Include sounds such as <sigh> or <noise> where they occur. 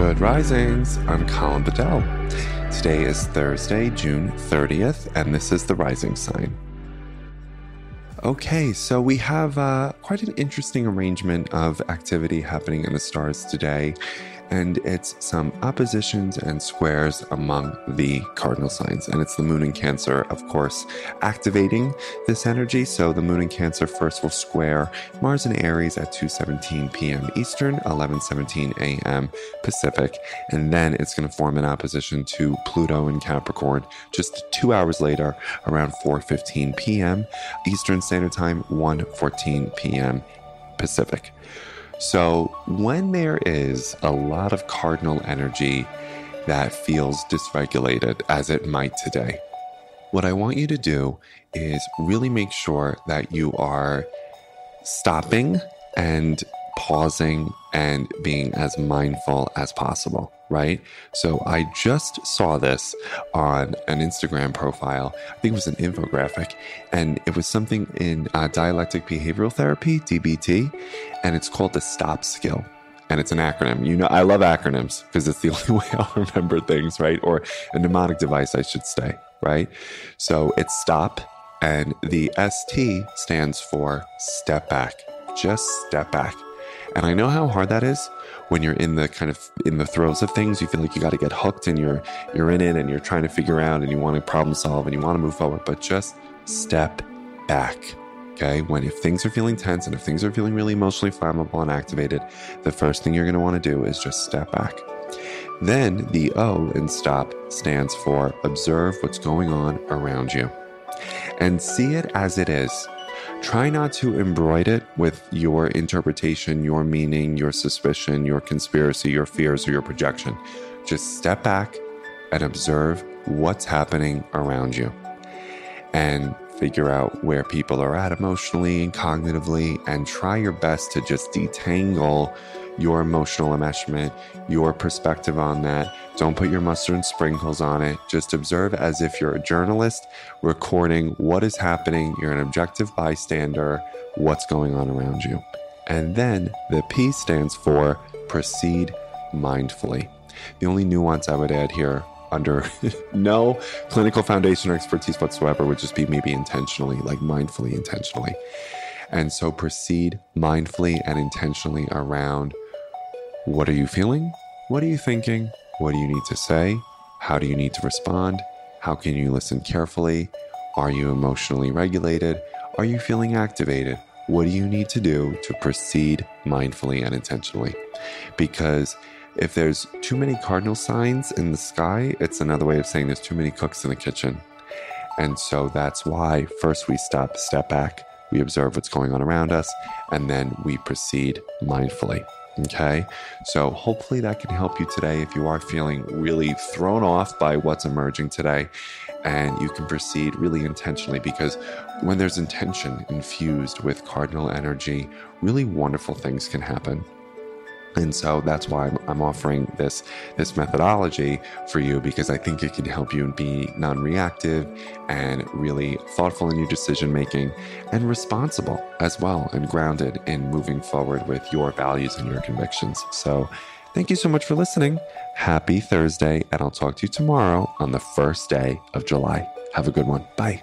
Good Risings. I'm Colin Bedell. Today is Thursday, June 30th, and this is the rising sign. Okay, so we have uh, quite an interesting arrangement of activity happening in the stars today and it's some oppositions and squares among the cardinal signs. And it's the moon in Cancer, of course, activating this energy. So the moon in Cancer first will square Mars in Aries at 2:17 p.m. Eastern, 11:17 a.m. Pacific, and then it's going to form an opposition to Pluto in Capricorn just 2 hours later around 4:15 p.m. Eastern Standard Time, 1:14 p.m. Pacific. So, when there is a lot of cardinal energy that feels dysregulated, as it might today, what I want you to do is really make sure that you are stopping and pausing and being as mindful as possible, right? So I just saw this on an Instagram profile. I think it was an infographic, and it was something in uh, dialectic behavioral therapy, DBT, and it's called the STOP skill. And it's an acronym. You know, I love acronyms because it's the <laughs> only way I'll remember things, right? Or a mnemonic device, I should say, right? So it's STOP, and the ST stands for step back. Just step back. And I know how hard that is when you're in the kind of in the throes of things. You feel like you got to get hooked and you're you're in it and you're trying to figure out and you want to problem solve and you want to move forward, but just step back. Okay? When if things are feeling tense and if things are feeling really emotionally flammable and activated, the first thing you're going to want to do is just step back. Then the O in stop stands for observe what's going on around you and see it as it is try not to embroider it with your interpretation, your meaning, your suspicion, your conspiracy, your fears, or your projection. Just step back and observe what's happening around you and figure out where people are at emotionally and cognitively and try your best to just detangle your emotional enmeshment, your perspective on that. Don't put your mustard and sprinkles on it. Just observe as if you're a journalist recording what is happening. You're an objective bystander, what's going on around you. And then the P stands for proceed mindfully. The only nuance I would add here under <laughs> no clinical foundation or expertise whatsoever would just be maybe intentionally, like mindfully, intentionally. And so proceed mindfully and intentionally around what are you feeling? What are you thinking? What do you need to say? How do you need to respond? How can you listen carefully? Are you emotionally regulated? Are you feeling activated? What do you need to do to proceed mindfully and intentionally? Because if there's too many cardinal signs in the sky, it's another way of saying there's too many cooks in the kitchen. And so that's why first we stop, step back, we observe what's going on around us, and then we proceed mindfully. Okay. So hopefully that can help you today if you are feeling really thrown off by what's emerging today. And you can proceed really intentionally because when there's intention infused with cardinal energy, really wonderful things can happen. And so that's why I'm, I'm, offering this this methodology for you because I think it can help you be non-reactive and really thoughtful in your decision making and responsible as well and grounded in moving forward with your values and your convictions. So thank you so much for listening. Happy Thursday, and I'll talk to you tomorrow on the first day of July. Have a good one. Bye.